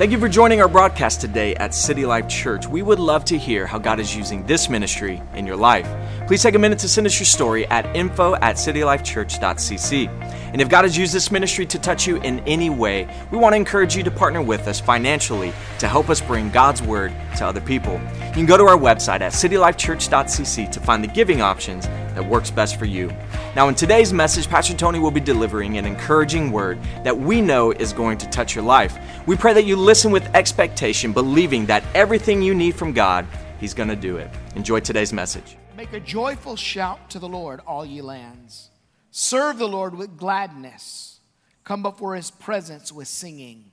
Thank you for joining our broadcast today at City Life Church. We would love to hear how God is using this ministry in your life. Please take a minute to send us your story at info at citylifechurch.cc. And if God has used this ministry to touch you in any way, we want to encourage you to partner with us financially to help us bring God's word to other people. You can go to our website at citylifechurch.cc to find the giving options that works best for you. Now, in today's message, Pastor Tony will be delivering an encouraging word that we know is going to touch your life. We pray that you listen with expectation, believing that everything you need from God, He's going to do it. Enjoy today's message. Make a joyful shout to the Lord, all ye lands. Serve the Lord with gladness. Come before His presence with singing.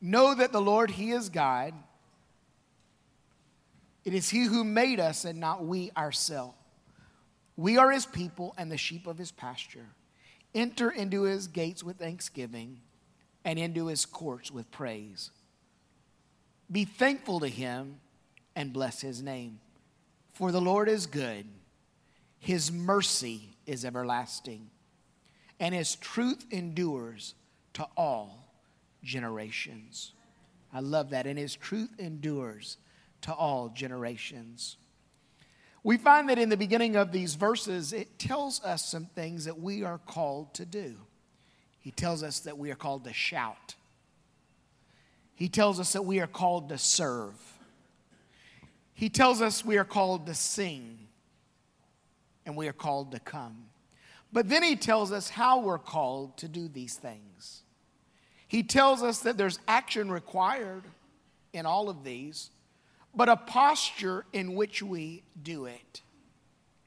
Know that the Lord, He is God. It is He who made us and not we ourselves. We are his people and the sheep of his pasture. Enter into his gates with thanksgiving and into his courts with praise. Be thankful to him and bless his name. For the Lord is good, his mercy is everlasting, and his truth endures to all generations. I love that. And his truth endures to all generations. We find that in the beginning of these verses, it tells us some things that we are called to do. He tells us that we are called to shout, He tells us that we are called to serve, He tells us we are called to sing, and we are called to come. But then He tells us how we're called to do these things. He tells us that there's action required in all of these but a posture in which we do it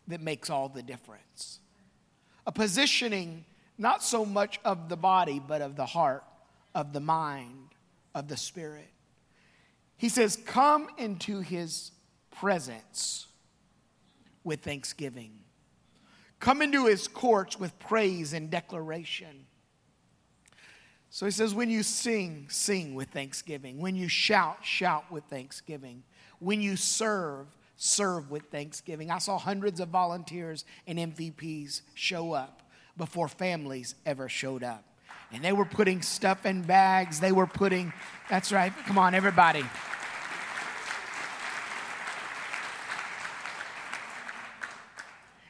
that makes all the difference. A positioning not so much of the body, but of the heart, of the mind, of the spirit. He says, Come into his presence with thanksgiving. Come into his courts with praise and declaration. So he says, when you sing, sing with thanksgiving. When you shout, shout with thanksgiving. When you serve, serve with thanksgiving. I saw hundreds of volunteers and MVPs show up before families ever showed up. And they were putting stuff in bags. They were putting, that's right, come on, everybody.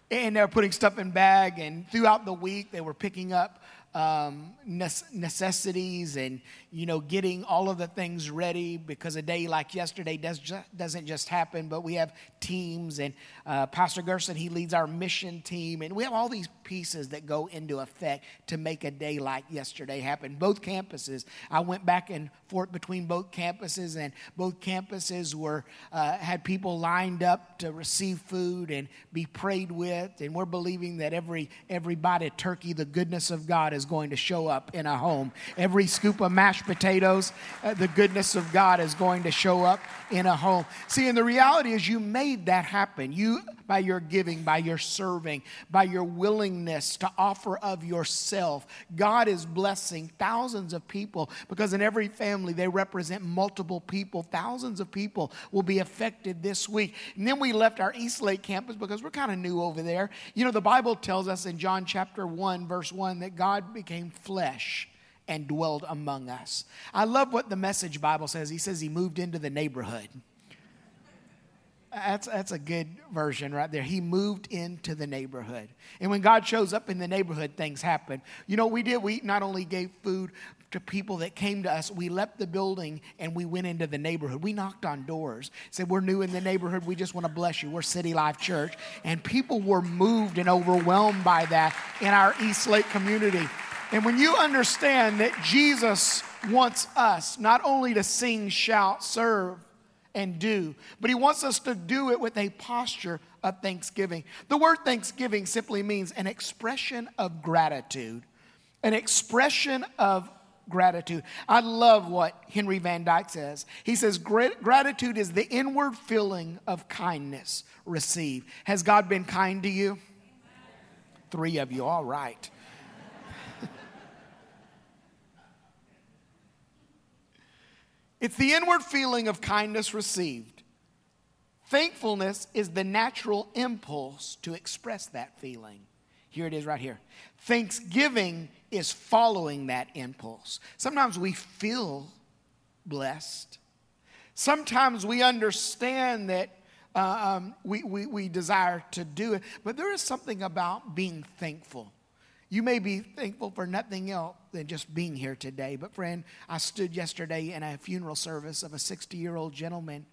And they were putting stuff in bag, and throughout the week, they were picking up um, necessities and you know getting all of the things ready because a day like yesterday does ju- doesn't just happen but we have teams and uh, pastor gerson he leads our mission team and we have all these pieces that go into effect to make a day like yesterday happen. Both campuses i went back and forth between both campuses and both campuses were uh, had people lined up to receive food and be prayed with and we're believing that every every turkey the goodness of god is going to show up in a home. Every scoop of mashed potatoes, uh, the goodness of God is going to show up in a home. See, and the reality is, you made that happen. You, by your giving, by your serving, by your willingness to offer of yourself, God is blessing thousands of people because in every family they represent multiple people. Thousands of people will be affected this week. And then we left our East Lake campus because we're kind of new over there. You know, the Bible tells us in John chapter 1, verse 1, that God became flesh and dwelled among us. I love what the message Bible says. He says he moved into the neighborhood. That's, that's a good version right there. He moved into the neighborhood. And when God shows up in the neighborhood, things happen. You know, we did, we not only gave food to people that came to us, we left the building and we went into the neighborhood. We knocked on doors, said, We're new in the neighborhood. We just want to bless you. We're City Life Church. And people were moved and overwhelmed by that in our East Lake community. And when you understand that Jesus wants us not only to sing, shout, serve, and do, but he wants us to do it with a posture of thanksgiving. The word thanksgiving simply means an expression of gratitude, an expression of gratitude. I love what Henry Van Dyke says. He says, Gratitude is the inward feeling of kindness received. Has God been kind to you? Three of you, all right. It's the inward feeling of kindness received. Thankfulness is the natural impulse to express that feeling. Here it is right here. Thanksgiving is following that impulse. Sometimes we feel blessed. Sometimes we understand that uh, um, we, we, we desire to do it, but there is something about being thankful. You may be thankful for nothing else than just being here today. But, friend, I stood yesterday in a funeral service of a 60 year old gentleman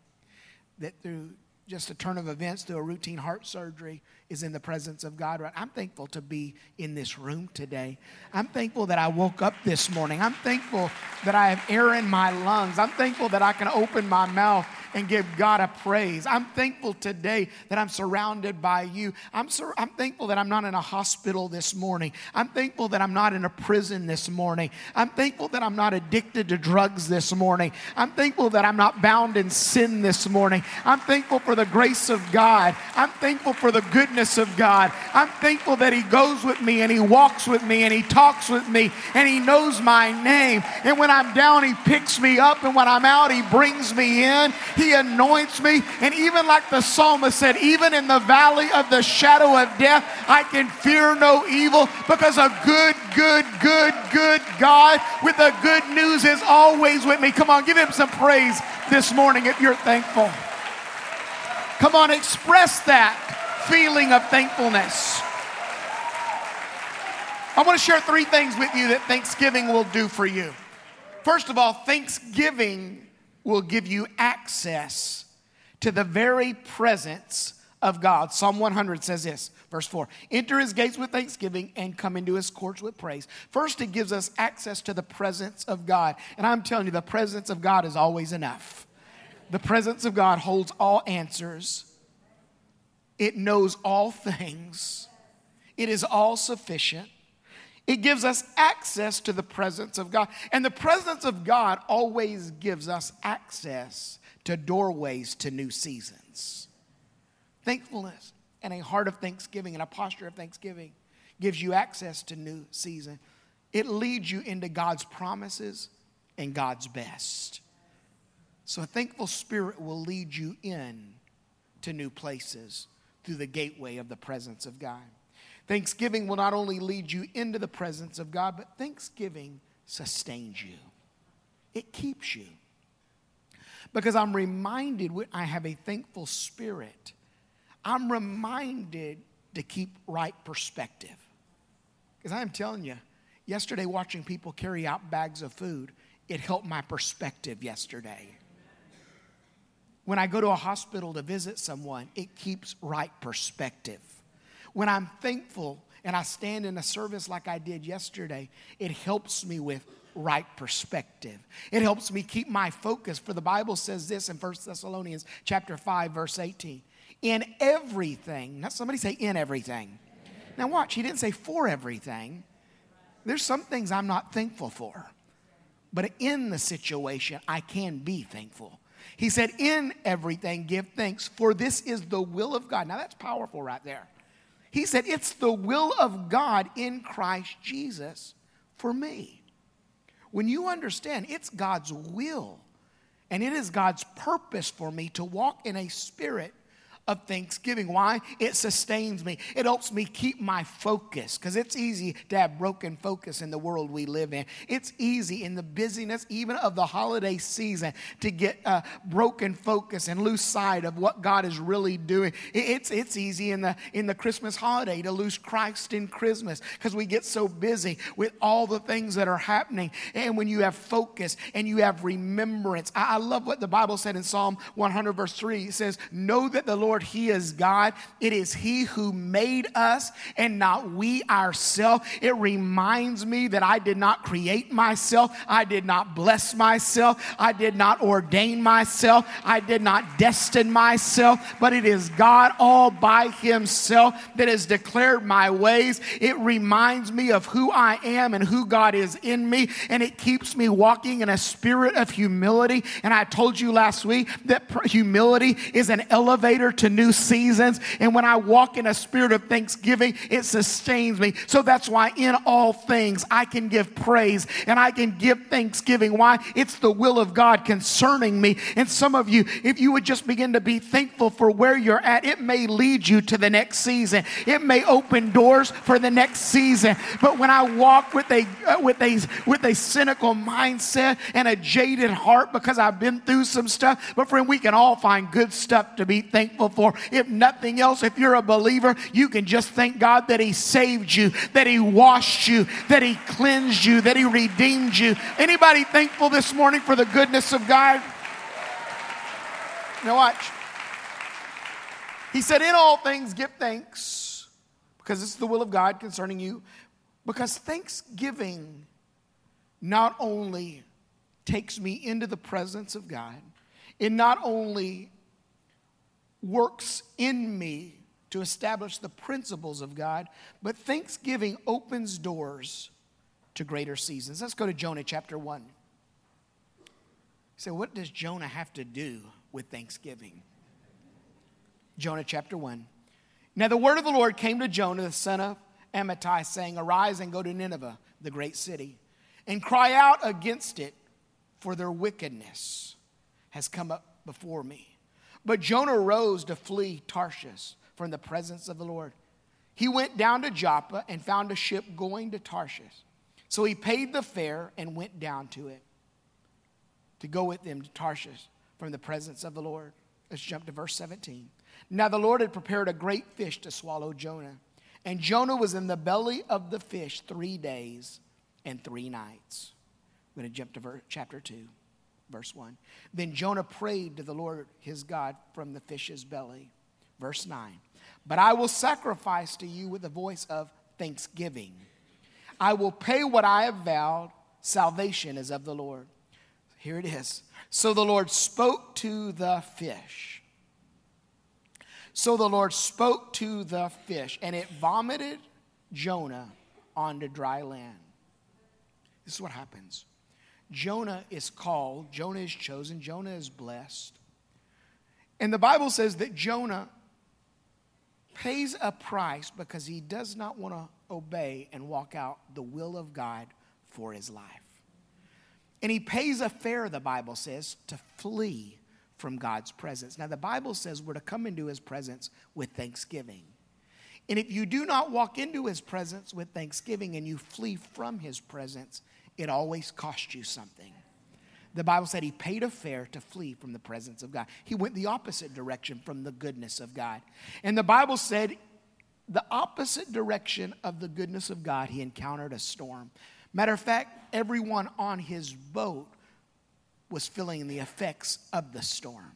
that, through just a turn of events, through a routine heart surgery, is in the presence of God. Right? I'm thankful to be in this room today. I'm thankful that I woke up this morning. I'm thankful that I have air in my lungs. I'm thankful that I can open my mouth and give God a praise. I'm thankful today that I'm surrounded by you. I'm, sur- I'm thankful that I'm not in a hospital this morning. I'm thankful that I'm not in a prison this morning. I'm thankful that I'm not addicted to drugs this morning. I'm thankful that I'm not bound in sin this morning. I'm thankful for the grace of God. I'm thankful for the goodness of God. I'm thankful that He goes with me and He walks with me and He talks with me and He knows my name. And when I'm down, He picks me up. And when I'm out, He brings me in. He anoints me. And even like the psalmist said, even in the valley of the shadow of death, I can fear no evil because a good, good, good, good God with the good news is always with me. Come on, give him some praise this morning if you're thankful. Come on, express that feeling of thankfulness. I want to share three things with you that Thanksgiving will do for you. First of all, Thanksgiving will give you access to the very presence of God. Psalm 100 says this, verse 4 Enter his gates with thanksgiving and come into his courts with praise. First, it gives us access to the presence of God. And I'm telling you, the presence of God is always enough. The presence of God holds all answers, it knows all things, it is all sufficient. It gives us access to the presence of God. And the presence of God always gives us access to doorways to new seasons. Thankfulness and a heart of thanksgiving and a posture of thanksgiving gives you access to new season. It leads you into God's promises and God's best. So a thankful spirit will lead you in to new places through the gateway of the presence of God. Thanksgiving will not only lead you into the presence of God, but thanksgiving sustains you, it keeps you. Because I'm reminded I have a thankful spirit, I'm reminded to keep right perspective. Because I'm telling you, yesterday watching people carry out bags of food, it helped my perspective yesterday. When I go to a hospital to visit someone, it keeps right perspective. When I'm thankful and I stand in a service like I did yesterday, it helps me with right perspective. It helps me keep my focus for the Bible says this in 1 Thessalonians chapter 5 verse 18. In everything. Now somebody say in everything. Now watch, he didn't say for everything. There's some things I'm not thankful for. But in the situation, I can be thankful. He said, In everything, give thanks, for this is the will of God. Now that's powerful right there. He said, It's the will of God in Christ Jesus for me. When you understand it's God's will and it is God's purpose for me to walk in a spirit of thanksgiving. Why? It sustains me. It helps me keep my focus because it's easy to have broken focus in the world we live in. It's easy in the busyness, even of the holiday season, to get uh, broken focus and lose sight of what God is really doing. It's, it's easy in the, in the Christmas holiday to lose Christ in Christmas because we get so busy with all the things that are happening. And when you have focus and you have remembrance, I, I love what the Bible said in Psalm 100, verse 3. It says, Know that the Lord Lord, He is God. It is He who made us and not we ourselves. It reminds me that I did not create myself. I did not bless myself. I did not ordain myself. I did not destine myself, but it is God all by Himself that has declared my ways. It reminds me of who I am and who God is in me, and it keeps me walking in a spirit of humility. And I told you last week that humility is an elevator to into new seasons. And when I walk in a spirit of thanksgiving, it sustains me. So that's why in all things I can give praise and I can give thanksgiving. Why? It's the will of God concerning me. And some of you, if you would just begin to be thankful for where you're at, it may lead you to the next season. It may open doors for the next season. But when I walk with a uh, with a with a cynical mindset and a jaded heart because I've been through some stuff, but friend, we can all find good stuff to be thankful for. If nothing else, if you're a believer, you can just thank God that He saved you, that He washed you, that He cleansed you, that He redeemed you. Anybody thankful this morning for the goodness of God? Now watch. He said, In all things, give thanks, because it's the will of God concerning you. Because thanksgiving not only takes me into the presence of God, it not only works in me to establish the principles of God, but thanksgiving opens doors to greater seasons. Let's go to Jonah chapter 1. So, what does Jonah have to do with thanksgiving? Jonah chapter 1. Now the word of the Lord came to Jonah, the son of Amittai, saying, Arise and go to Nineveh, the great city, and cry out against it, for their wickedness has come up before me. But Jonah rose to flee Tarshish from the presence of the Lord. He went down to Joppa and found a ship going to Tarshish. So he paid the fare and went down to it to go with them to Tarshish from the presence of the Lord. Let's jump to verse 17. Now the Lord had prepared a great fish to swallow Jonah. And Jonah was in the belly of the fish three days and three nights. I'm going to jump to verse, chapter 2, verse 1. Then Jonah prayed to the Lord his God from the fish's belly. Verse 9. But I will sacrifice to you with a voice of thanksgiving. I will pay what I have vowed. Salvation is of the Lord. Here it is. So the Lord spoke to the fish so the Lord spoke to the fish, and it vomited Jonah onto dry land. This is what happens. Jonah is called, Jonah is chosen, Jonah is blessed. And the Bible says that Jonah pays a price because he does not want to obey and walk out the will of God for his life. And he pays a fare, the Bible says, to flee from God's presence. Now, the Bible says we're to come into his presence with thanksgiving. And if you do not walk into his presence with thanksgiving and you flee from his presence, it always costs you something. The Bible said he paid a fare to flee from the presence of God. He went the opposite direction from the goodness of God. And the Bible said the opposite direction of the goodness of God, he encountered a storm. Matter of fact, everyone on his boat was feeling the effects of the storm.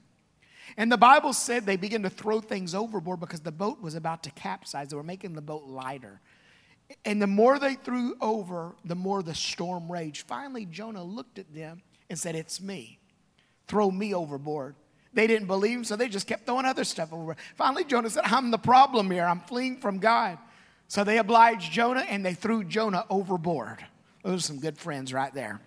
And the Bible said they began to throw things overboard because the boat was about to capsize. They were making the boat lighter. And the more they threw over, the more the storm raged. Finally, Jonah looked at them and said, It's me. Throw me overboard. They didn't believe him, so they just kept throwing other stuff over. Finally, Jonah said, I'm the problem here. I'm fleeing from God. So they obliged Jonah and they threw Jonah overboard. Those are some good friends right there.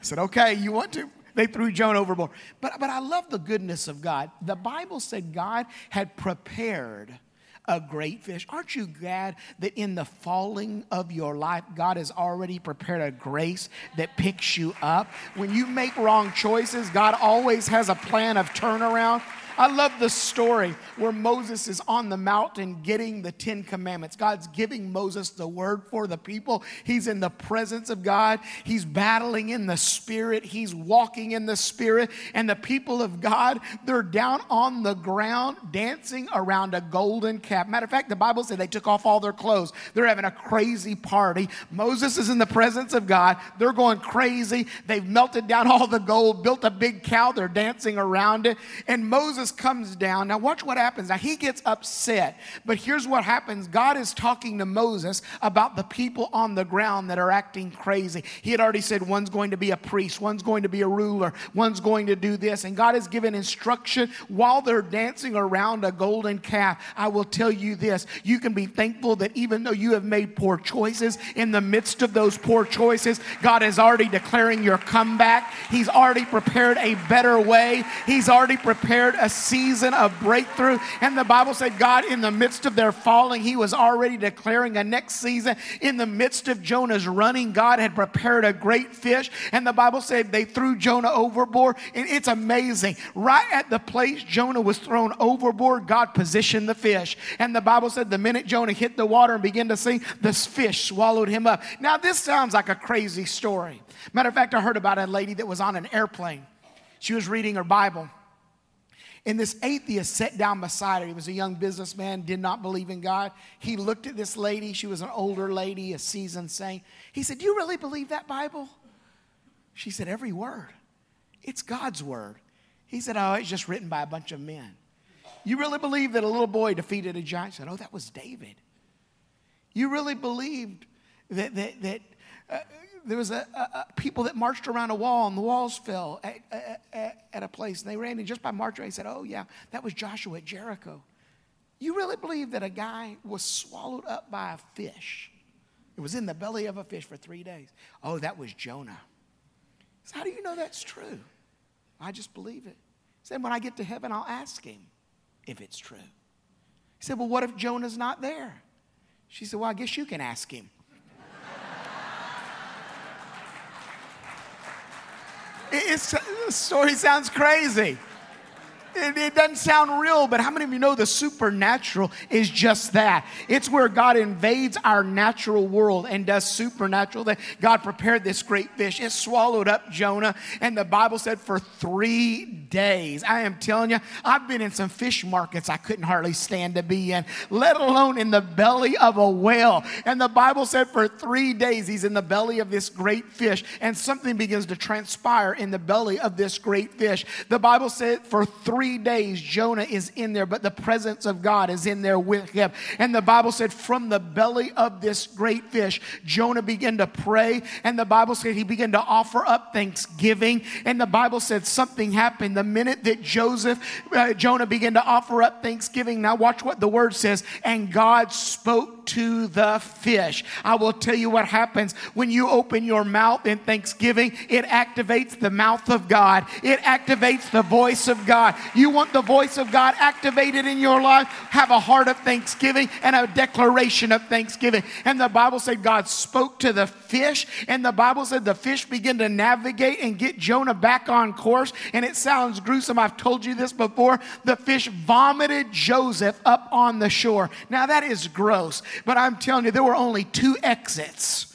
I said, okay, you want to? They threw Jonah overboard. But, but I love the goodness of God. The Bible said God had prepared a great fish. Aren't you glad that in the falling of your life, God has already prepared a grace that picks you up? When you make wrong choices, God always has a plan of turnaround. I love the story where Moses is on the mountain getting the Ten Commandments. God's giving Moses the word for the people. He's in the presence of God. He's battling in the Spirit. He's walking in the Spirit. And the people of God, they're down on the ground dancing around a golden calf. Matter of fact, the Bible said they took off all their clothes. They're having a crazy party. Moses is in the presence of God. They're going crazy. They've melted down all the gold, built a big cow. They're dancing around it. And Moses Comes down. Now, watch what happens. Now, he gets upset, but here's what happens God is talking to Moses about the people on the ground that are acting crazy. He had already said one's going to be a priest, one's going to be a ruler, one's going to do this. And God has given instruction while they're dancing around a golden calf. I will tell you this you can be thankful that even though you have made poor choices, in the midst of those poor choices, God is already declaring your comeback. He's already prepared a better way, He's already prepared a season of breakthrough. And the Bible said, God, in the midst of their falling, He was already declaring a next season. In the midst of Jonah's running, God had prepared a great fish. And the Bible said they threw Jonah overboard. And it's amazing. Right at the place Jonah was thrown overboard, God positioned the fish. And the Bible said the minute Jonah hit the water and began to sink, this fish swallowed him up. Now, this sounds like a crazy story. Matter of fact, I heard about a lady that was on an airplane. She was reading her Bible. And this atheist sat down beside her. He was a young businessman, did not believe in God. He looked at this lady. She was an older lady, a seasoned saint. He said, Do you really believe that Bible? She said, Every word. It's God's word. He said, Oh, it's just written by a bunch of men. You really believe that a little boy defeated a giant? She said, Oh, that was David. You really believed that, that, that uh, there was a, a, a, people that marched around a wall and the walls fell at, at, at a place. And they ran and just by marching. They said oh yeah that was joshua at jericho. You really believe that a guy was swallowed up by a fish? It was in the belly of a fish for three days. Oh that was jonah. So how do you know that's true? I just believe it. He said when i get to heaven i'll ask him if it's true. He said well what if jonah's not there? She said well i guess you can ask him It's, the story sounds crazy. It, it, doesn't sound real, but how many of you know the supernatural is just that? It's where God invades our natural world and does supernatural. That God prepared this great fish. It swallowed up Jonah, and the Bible said for three days. I am telling you, I've been in some fish markets I couldn't hardly stand to be in, let alone in the belly of a whale. And the Bible said for three days he's in the belly of this great fish, and something begins to transpire in the belly of this great fish. The Bible said for three three days, Jonah is in there, but the presence of God is in there with him. And the Bible said, from the belly of this great fish, Jonah began to pray. And the Bible said he began to offer up thanksgiving. And the Bible said something happened the minute that Joseph, uh, Jonah began to offer up thanksgiving. Now, watch what the word says. And God spoke to the fish. I will tell you what happens when you open your mouth in thanksgiving, it activates the mouth of God, it activates the voice of God. You want the voice of God activated in your life? Have a heart of thanksgiving and a declaration of thanksgiving. And the Bible said God spoke to the fish, and the Bible said the fish began to navigate and get Jonah back on course. And it sounds gruesome. I've told you this before. The fish vomited Joseph up on the shore. Now, that is gross. But I'm telling you, there were only two exits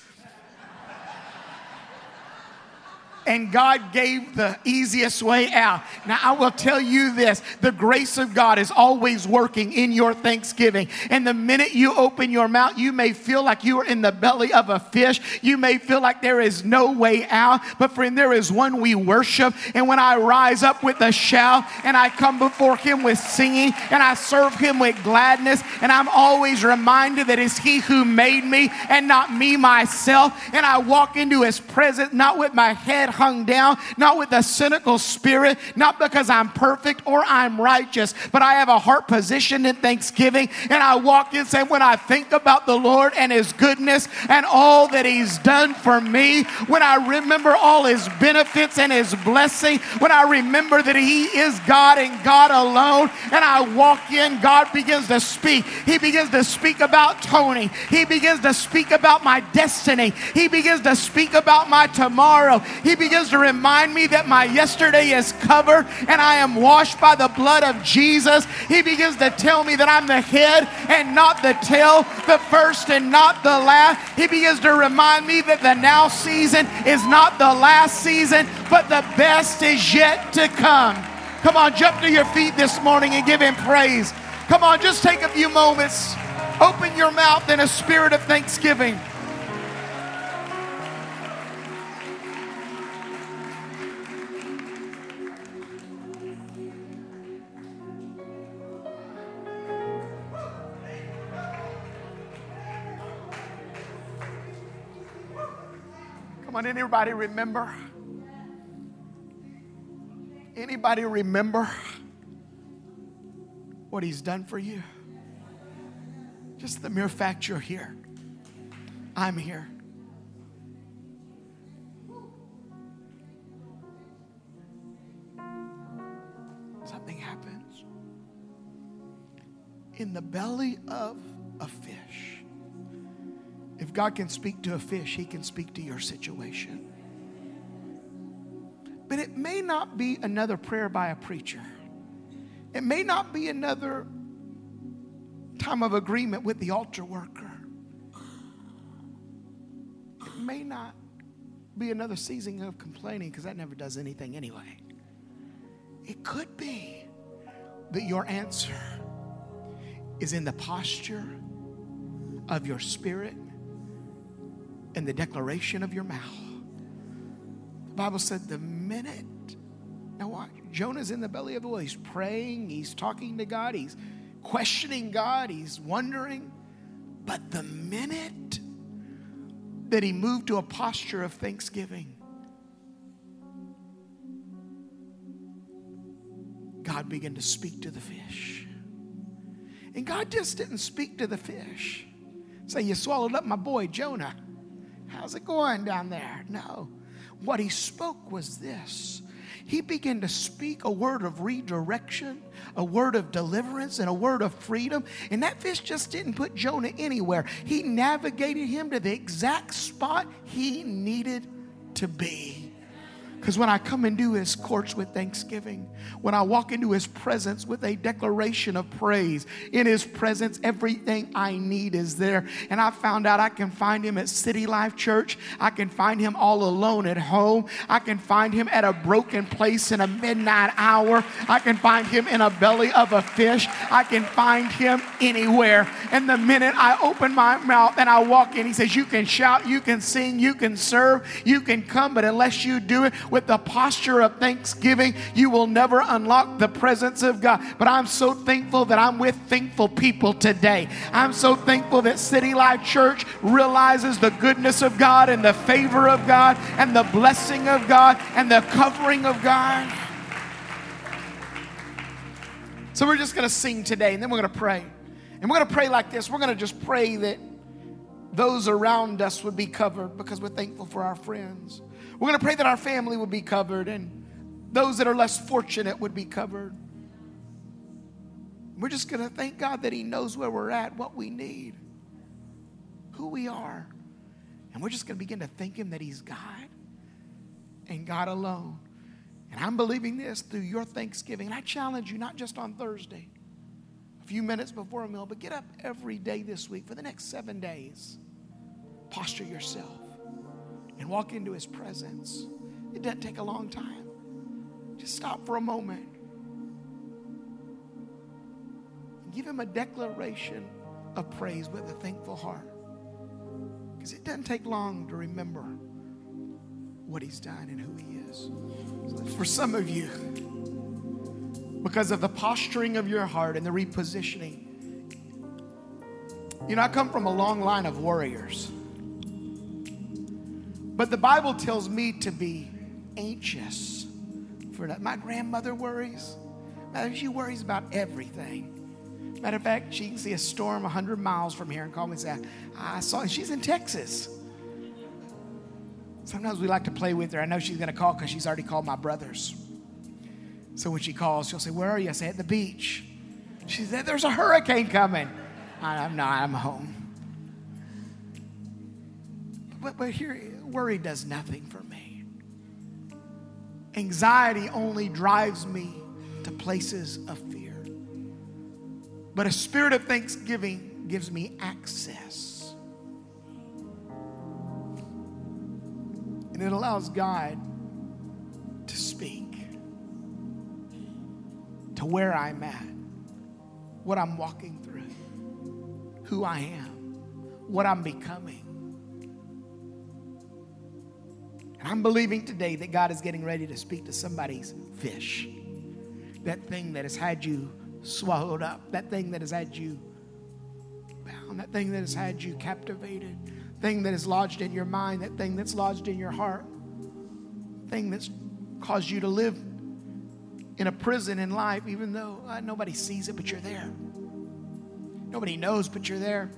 and God gave the easiest way out. Now, I will tell you this the grace of God is always working in your thanksgiving. And the minute you open your mouth, you may feel like you are in the belly of a fish. You may feel like there is no way out. But, friend, there is one we worship. And when I rise up with a shout and I come before Him with singing and I serve Him with gladness, and I'm always reminded that it's He who made me and not me myself. And I walk into His presence not with my head hung down, not with a cynical spirit, not because I'm perfect or I'm righteous, but I have a heart position in thanksgiving. And I walk in saying, when I think about the Lord and His goodness and all that He's done for me, when I remember all His benefits and His blessing, when I remember that He is God and God alone, and I walk in, God begins to speak. He begins to speak about Tony. He begins to speak about my destiny. He begins to speak about my tomorrow. He begins to remind me that my yesterday is covered and I am washed by the blood of Jesus. He begins to tell me that I'm the head and not the tail, the first and not the last. He begins to remind me that the now season is not the last season, but the best is yet to come. Come on, jump to your feet this morning and give him praise. Come on, just take a few moments. Open your mouth in a spirit of thanksgiving. Come on, anybody remember? Anybody remember what he's done for you? Just the mere fact you're here. I'm here. Something happens. In the belly of a fish, if God can speak to a fish, He can speak to your situation. But it may not be another prayer by a preacher. It may not be another time of agreement with the altar worker. It may not be another season of complaining because that never does anything anyway. It could be that your answer is in the posture of your spirit and the declaration of your mouth. The Bible said the minute, now watch, Jonah's in the belly of the whale. He's praying, he's talking to God, he's questioning God, he's wondering. But the minute that he moved to a posture of thanksgiving, God began to speak to the fish. And God just didn't speak to the fish. Say, You swallowed up my boy Jonah. How's it going down there? No. What he spoke was this he began to speak a word of redirection, a word of deliverance, and a word of freedom. And that fish just didn't put Jonah anywhere. He navigated him to the exact spot he needed to be. Because when I come into his courts with thanksgiving, when I walk into his presence with a declaration of praise, in his presence, everything I need is there. And I found out I can find him at City Life Church. I can find him all alone at home. I can find him at a broken place in a midnight hour. I can find him in a belly of a fish. I can find him anywhere. And the minute I open my mouth and I walk in, he says, You can shout, you can sing, you can serve, you can come, but unless you do it, with the posture of thanksgiving, you will never unlock the presence of God. But I'm so thankful that I'm with thankful people today. I'm so thankful that City Life Church realizes the goodness of God and the favor of God and the blessing of God and the covering of God. So we're just going to sing today and then we're going to pray. And we're going to pray like this. We're going to just pray that those around us would be covered because we're thankful for our friends. We're going to pray that our family would be covered and those that are less fortunate would be covered. We're just going to thank God that He knows where we're at, what we need, who we are. And we're just going to begin to thank Him that He's God and God alone. And I'm believing this through your Thanksgiving. And I challenge you, not just on Thursday, a few minutes before a meal, but get up every day this week for the next seven days. Posture yourself and walk into his presence. It doesn't take a long time. Just stop for a moment. Give him a declaration of praise with a thankful heart. Because it doesn't take long to remember what he's done and who he is. For some of you, because of the posturing of your heart and the repositioning, you know, I come from a long line of warriors. But the Bible tells me to be anxious for. My grandmother worries. She worries about everything. Matter of fact, she can see a storm 100 miles from here and call me and say, I saw, it. she's in Texas. Sometimes we like to play with her. I know she's going to call because she's already called my brothers. So when she calls, she'll say, Where are you? I say, At the beach. She said, There's a hurricane coming. I'm not, I'm home. But, but here, worry does nothing for me. Anxiety only drives me to places of fear. But a spirit of thanksgiving gives me access. And it allows God to speak to where I'm at, what I'm walking through, who I am, what I'm becoming. And I'm believing today that God is getting ready to speak to somebody's fish. That thing that has had you swallowed up, that thing that has had you bound, that thing that has had you captivated, thing that is lodged in your mind, that thing that's lodged in your heart, thing that's caused you to live in a prison in life, even though uh, nobody sees it, but you're there. Nobody knows, but you're there.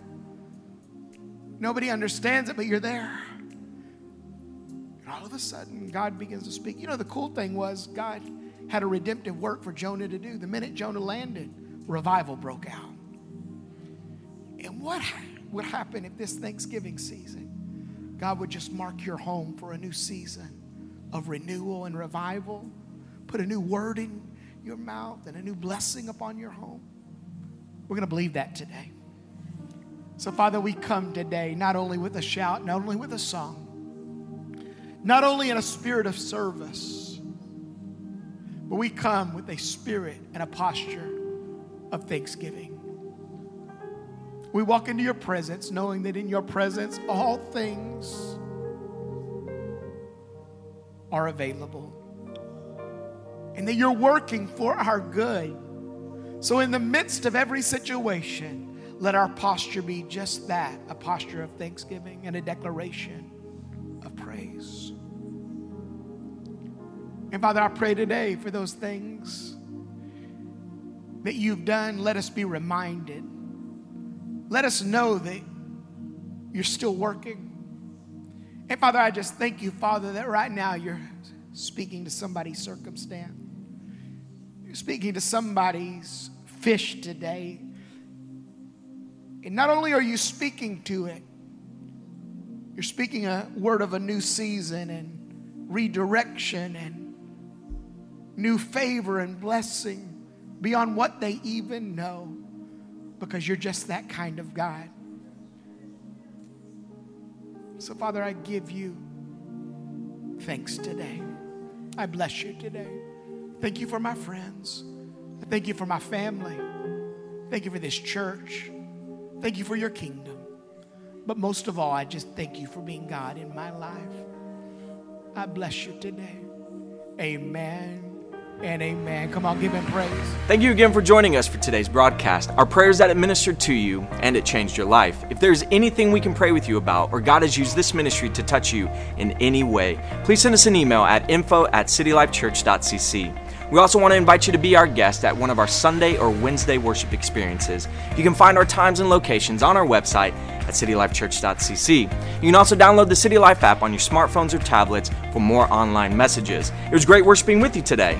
Nobody understands it, but you're there. All of a sudden, God begins to speak. You know, the cool thing was, God, had a redemptive work for Jonah to do. The minute Jonah landed, revival broke out. And what would happen if this Thanksgiving season, God would just mark your home for a new season of renewal and revival, put a new word in your mouth and a new blessing upon your home? We're going to believe that today. So, Father, we come today not only with a shout, not only with a song, not only in a spirit of service, but we come with a spirit and a posture of thanksgiving. We walk into your presence knowing that in your presence all things are available and that you're working for our good. So, in the midst of every situation, let our posture be just that a posture of thanksgiving and a declaration And Father, I pray today for those things that you've done. Let us be reminded. Let us know that you're still working. And Father, I just thank you, Father, that right now you're speaking to somebody's circumstance. You're speaking to somebody's fish today and not only are you speaking to it, you're speaking a word of a new season and redirection and new favor and blessing beyond what they even know because you're just that kind of God. So, Father, I give you thanks today. I bless you today. Thank you for my friends. Thank you for my family. Thank you for this church. Thank you for your kingdom. But most of all, I just thank you for being God in my life. I bless you today. Amen and amen. Come on, give him praise. Thank you again for joining us for today's broadcast. Our prayers that it ministered to you and it changed your life. If there's anything we can pray with you about, or God has used this ministry to touch you in any way, please send us an email at info at citylifechurch.cc. We also want to invite you to be our guest at one of our Sunday or Wednesday worship experiences. You can find our times and locations on our website at citylifechurch.cc. You can also download the City Life app on your smartphones or tablets for more online messages. It was great worshiping with you today,